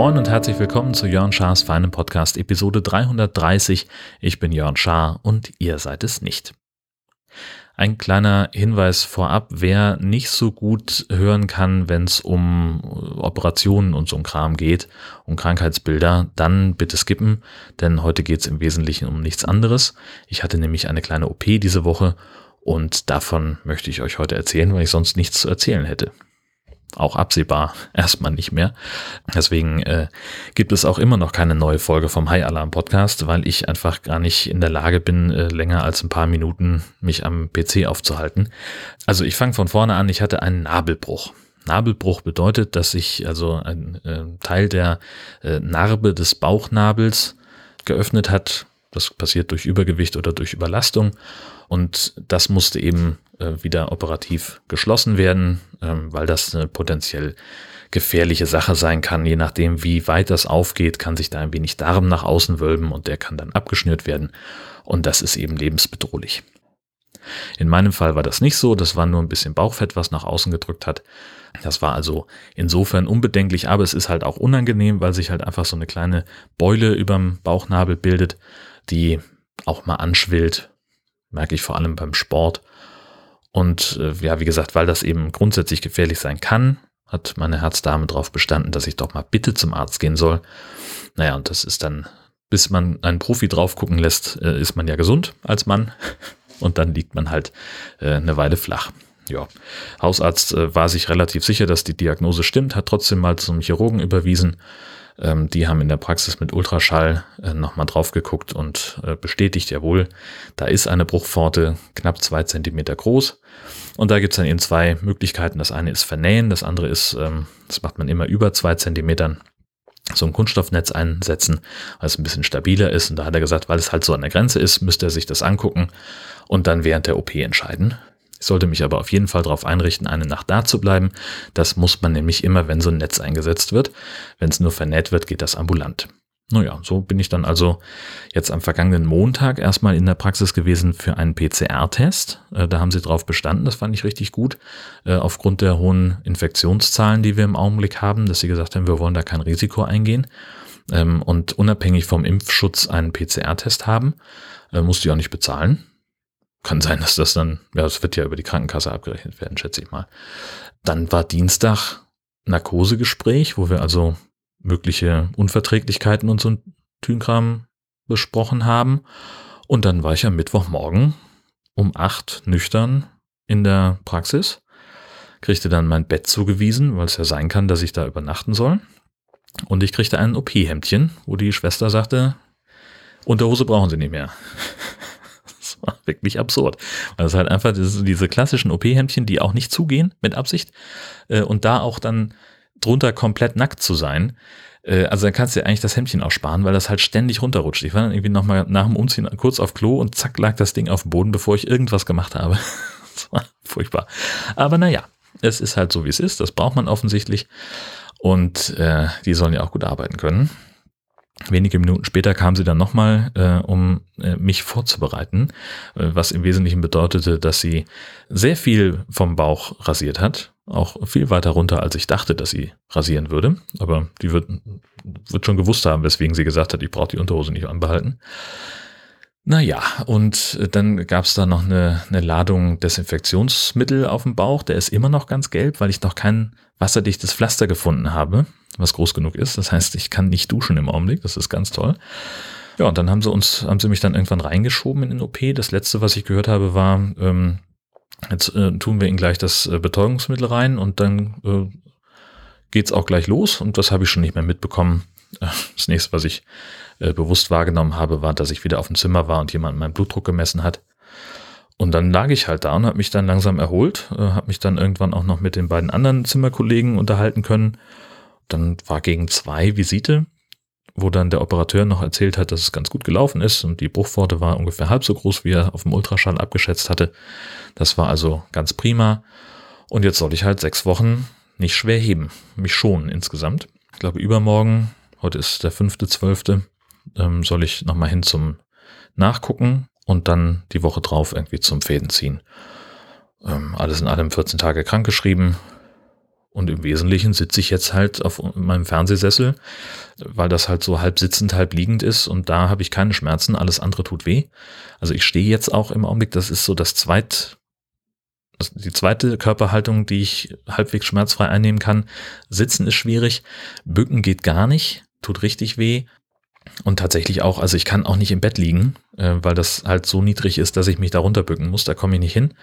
Moin und herzlich willkommen zu Jörn Schars feinem Podcast Episode 330. Ich bin Jörn Schaar und ihr seid es nicht. Ein kleiner Hinweis vorab, wer nicht so gut hören kann, wenn es um Operationen und so ein Kram geht, um Krankheitsbilder, dann bitte skippen, denn heute geht es im Wesentlichen um nichts anderes. Ich hatte nämlich eine kleine OP diese Woche und davon möchte ich euch heute erzählen, weil ich sonst nichts zu erzählen hätte auch absehbar erstmal nicht mehr. Deswegen äh, gibt es auch immer noch keine neue Folge vom High Alarm Podcast, weil ich einfach gar nicht in der Lage bin, äh, länger als ein paar Minuten mich am PC aufzuhalten. Also ich fange von vorne an, ich hatte einen Nabelbruch. Nabelbruch bedeutet, dass sich also ein äh, Teil der äh, Narbe des Bauchnabels geöffnet hat. Das passiert durch Übergewicht oder durch Überlastung. Und das musste eben äh, wieder operativ geschlossen werden, ähm, weil das eine potenziell gefährliche Sache sein kann. Je nachdem, wie weit das aufgeht, kann sich da ein wenig Darm nach außen wölben und der kann dann abgeschnürt werden. Und das ist eben lebensbedrohlich. In meinem Fall war das nicht so, das war nur ein bisschen Bauchfett, was nach außen gedrückt hat. Das war also insofern unbedenklich, aber es ist halt auch unangenehm, weil sich halt einfach so eine kleine Beule überm Bauchnabel bildet, die auch mal anschwillt, merke ich vor allem beim Sport und äh, ja, wie gesagt, weil das eben grundsätzlich gefährlich sein kann, hat meine Herzdame darauf bestanden, dass ich doch mal bitte zum Arzt gehen soll. Naja, und das ist dann, bis man einen Profi drauf gucken lässt, äh, ist man ja gesund als Mann. Und dann liegt man halt äh, eine Weile flach. Ja, Hausarzt äh, war sich relativ sicher, dass die Diagnose stimmt, hat trotzdem mal zum Chirurgen überwiesen ähm, die haben in der Praxis mit Ultraschall äh, nochmal drauf geguckt und äh, bestätigt, jawohl, da ist eine Bruchpforte knapp zwei Zentimeter groß. Und da gibt es dann eben zwei Möglichkeiten. Das eine ist vernähen, das andere ist, ähm, das macht man immer über zwei Zentimetern, so ein Kunststoffnetz einsetzen, weil es ein bisschen stabiler ist. Und da hat er gesagt, weil es halt so an der Grenze ist, müsste er sich das angucken und dann während der OP entscheiden. Ich sollte mich aber auf jeden Fall darauf einrichten, eine Nacht da zu bleiben. Das muss man nämlich immer, wenn so ein Netz eingesetzt wird. Wenn es nur vernäht wird, geht das ambulant. Naja, so bin ich dann also jetzt am vergangenen Montag erstmal in der Praxis gewesen für einen PCR-Test. Äh, da haben sie drauf bestanden, das fand ich richtig gut, äh, aufgrund der hohen Infektionszahlen, die wir im Augenblick haben, dass sie gesagt haben, wir wollen da kein Risiko eingehen ähm, und unabhängig vom Impfschutz einen PCR-Test haben. Äh, musste ich auch nicht bezahlen. Kann sein, dass das dann, ja, das wird ja über die Krankenkasse abgerechnet werden, schätze ich mal. Dann war Dienstag Narkosegespräch, wo wir also mögliche Unverträglichkeiten und so ein Tünkram besprochen haben. Und dann war ich am Mittwochmorgen um acht nüchtern in der Praxis, kriegte dann mein Bett zugewiesen, weil es ja sein kann, dass ich da übernachten soll. Und ich kriegte ein OP-Hemdchen, wo die Schwester sagte, Unterhose brauchen Sie nicht mehr. War wirklich absurd. Weil es halt einfach diese klassischen OP-Hemdchen, die auch nicht zugehen mit Absicht äh, und da auch dann drunter komplett nackt zu sein. Äh, also dann kannst du dir eigentlich das Hemdchen auch sparen, weil das halt ständig runterrutscht. Ich war dann irgendwie nochmal nach dem Umziehen kurz auf Klo und zack lag das Ding auf dem Boden, bevor ich irgendwas gemacht habe. das war furchtbar. Aber naja, es ist halt so, wie es ist. Das braucht man offensichtlich. Und äh, die sollen ja auch gut arbeiten können. Wenige Minuten später kam sie dann nochmal, äh, um äh, mich vorzubereiten, äh, was im Wesentlichen bedeutete, dass sie sehr viel vom Bauch rasiert hat, auch viel weiter runter, als ich dachte, dass sie rasieren würde. Aber die wird, wird schon gewusst haben, weswegen sie gesagt hat, ich brauche die Unterhose nicht anbehalten. Naja, und dann gab es da noch eine, eine Ladung Desinfektionsmittel auf dem Bauch. Der ist immer noch ganz gelb, weil ich noch kein wasserdichtes Pflaster gefunden habe was groß genug ist. Das heißt, ich kann nicht duschen im Augenblick. Das ist ganz toll. Ja, und dann haben sie uns, haben sie mich dann irgendwann reingeschoben in den OP. Das letzte, was ich gehört habe, war, ähm, jetzt äh, tun wir ihnen gleich das äh, Betäubungsmittel rein und dann äh, geht's auch gleich los. Und das habe ich schon nicht mehr mitbekommen. Äh, das nächste, was ich äh, bewusst wahrgenommen habe, war, dass ich wieder auf dem Zimmer war und jemand meinen Blutdruck gemessen hat. Und dann lag ich halt da und habe mich dann langsam erholt, äh, habe mich dann irgendwann auch noch mit den beiden anderen Zimmerkollegen unterhalten können dann war gegen zwei Visite, wo dann der Operateur noch erzählt hat, dass es ganz gut gelaufen ist und die Bruchpforte war ungefähr halb so groß, wie er auf dem Ultraschall abgeschätzt hatte. Das war also ganz prima. Und jetzt soll ich halt sechs Wochen nicht schwer heben. Mich schonen insgesamt. Ich glaube, übermorgen, heute ist der fünfte, zwölfte, ähm, soll ich nochmal hin zum Nachgucken und dann die Woche drauf irgendwie zum Fäden ziehen. Ähm, alles in allem 14 Tage krankgeschrieben. Und im Wesentlichen sitze ich jetzt halt auf meinem Fernsehsessel, weil das halt so halb sitzend, halb liegend ist und da habe ich keine Schmerzen, alles andere tut weh. Also ich stehe jetzt auch im Augenblick, das ist so das zweit, die zweite Körperhaltung, die ich halbwegs schmerzfrei einnehmen kann. Sitzen ist schwierig, bücken geht gar nicht, tut richtig weh. Und tatsächlich auch, also ich kann auch nicht im Bett liegen, äh, weil das halt so niedrig ist, dass ich mich da runterbücken muss. Da komme ich nicht hin.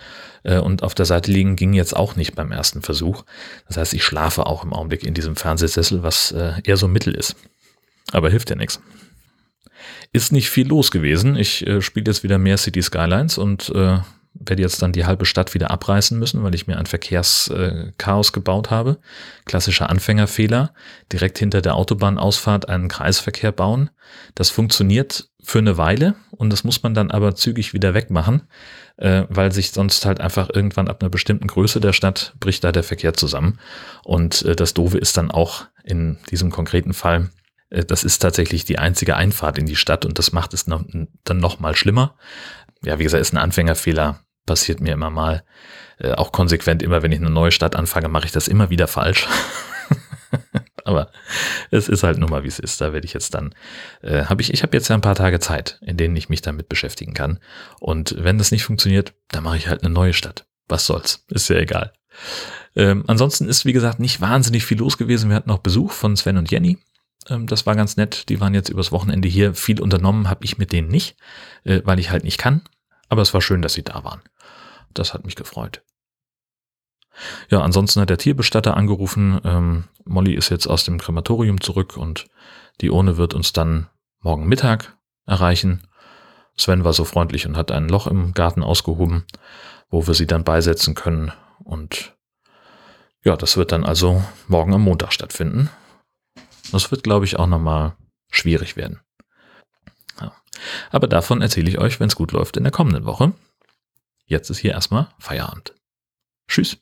Äh, und auf der Seite liegen ging jetzt auch nicht beim ersten Versuch. Das heißt, ich schlafe auch im Augenblick in diesem Fernsehsessel, was äh, eher so Mittel ist. Aber hilft ja nichts. Ist nicht viel los gewesen. Ich äh, spiele jetzt wieder mehr City Skylines und äh, werde jetzt dann die halbe Stadt wieder abreißen müssen, weil ich mir ein Verkehrschaos gebaut habe. Klassischer Anfängerfehler. Direkt hinter der Autobahnausfahrt einen Kreisverkehr bauen. Das funktioniert für eine Weile und das muss man dann aber zügig wieder wegmachen, äh, weil sich sonst halt einfach irgendwann ab einer bestimmten Größe der Stadt bricht da der Verkehr zusammen. Und äh, das Doofe ist dann auch in diesem konkreten Fall, äh, das ist tatsächlich die einzige Einfahrt in die Stadt und das macht es dann noch mal schlimmer. Ja, wie gesagt, ist ein Anfängerfehler passiert mir immer mal. Äh, auch konsequent, immer wenn ich eine neue Stadt anfange, mache ich das immer wieder falsch. Aber es ist halt nur mal, wie es ist. Da werde ich jetzt dann, äh, habe ich, ich habe jetzt ja ein paar Tage Zeit, in denen ich mich damit beschäftigen kann. Und wenn das nicht funktioniert, dann mache ich halt eine neue Stadt. Was soll's? Ist ja egal. Ähm, ansonsten ist, wie gesagt, nicht wahnsinnig viel los gewesen. Wir hatten noch Besuch von Sven und Jenny. Ähm, das war ganz nett. Die waren jetzt übers Wochenende hier. Viel unternommen habe ich mit denen nicht, äh, weil ich halt nicht kann. Aber es war schön, dass sie da waren. Das hat mich gefreut. Ja, ansonsten hat der Tierbestatter angerufen. Ähm, Molly ist jetzt aus dem Krematorium zurück und die Urne wird uns dann morgen Mittag erreichen. Sven war so freundlich und hat ein Loch im Garten ausgehoben, wo wir sie dann beisetzen können. Und ja, das wird dann also morgen am Montag stattfinden. Das wird, glaube ich, auch nochmal schwierig werden. Ja. Aber davon erzähle ich euch, wenn es gut läuft, in der kommenden Woche. Jetzt ist hier erstmal Feierabend. Tschüss.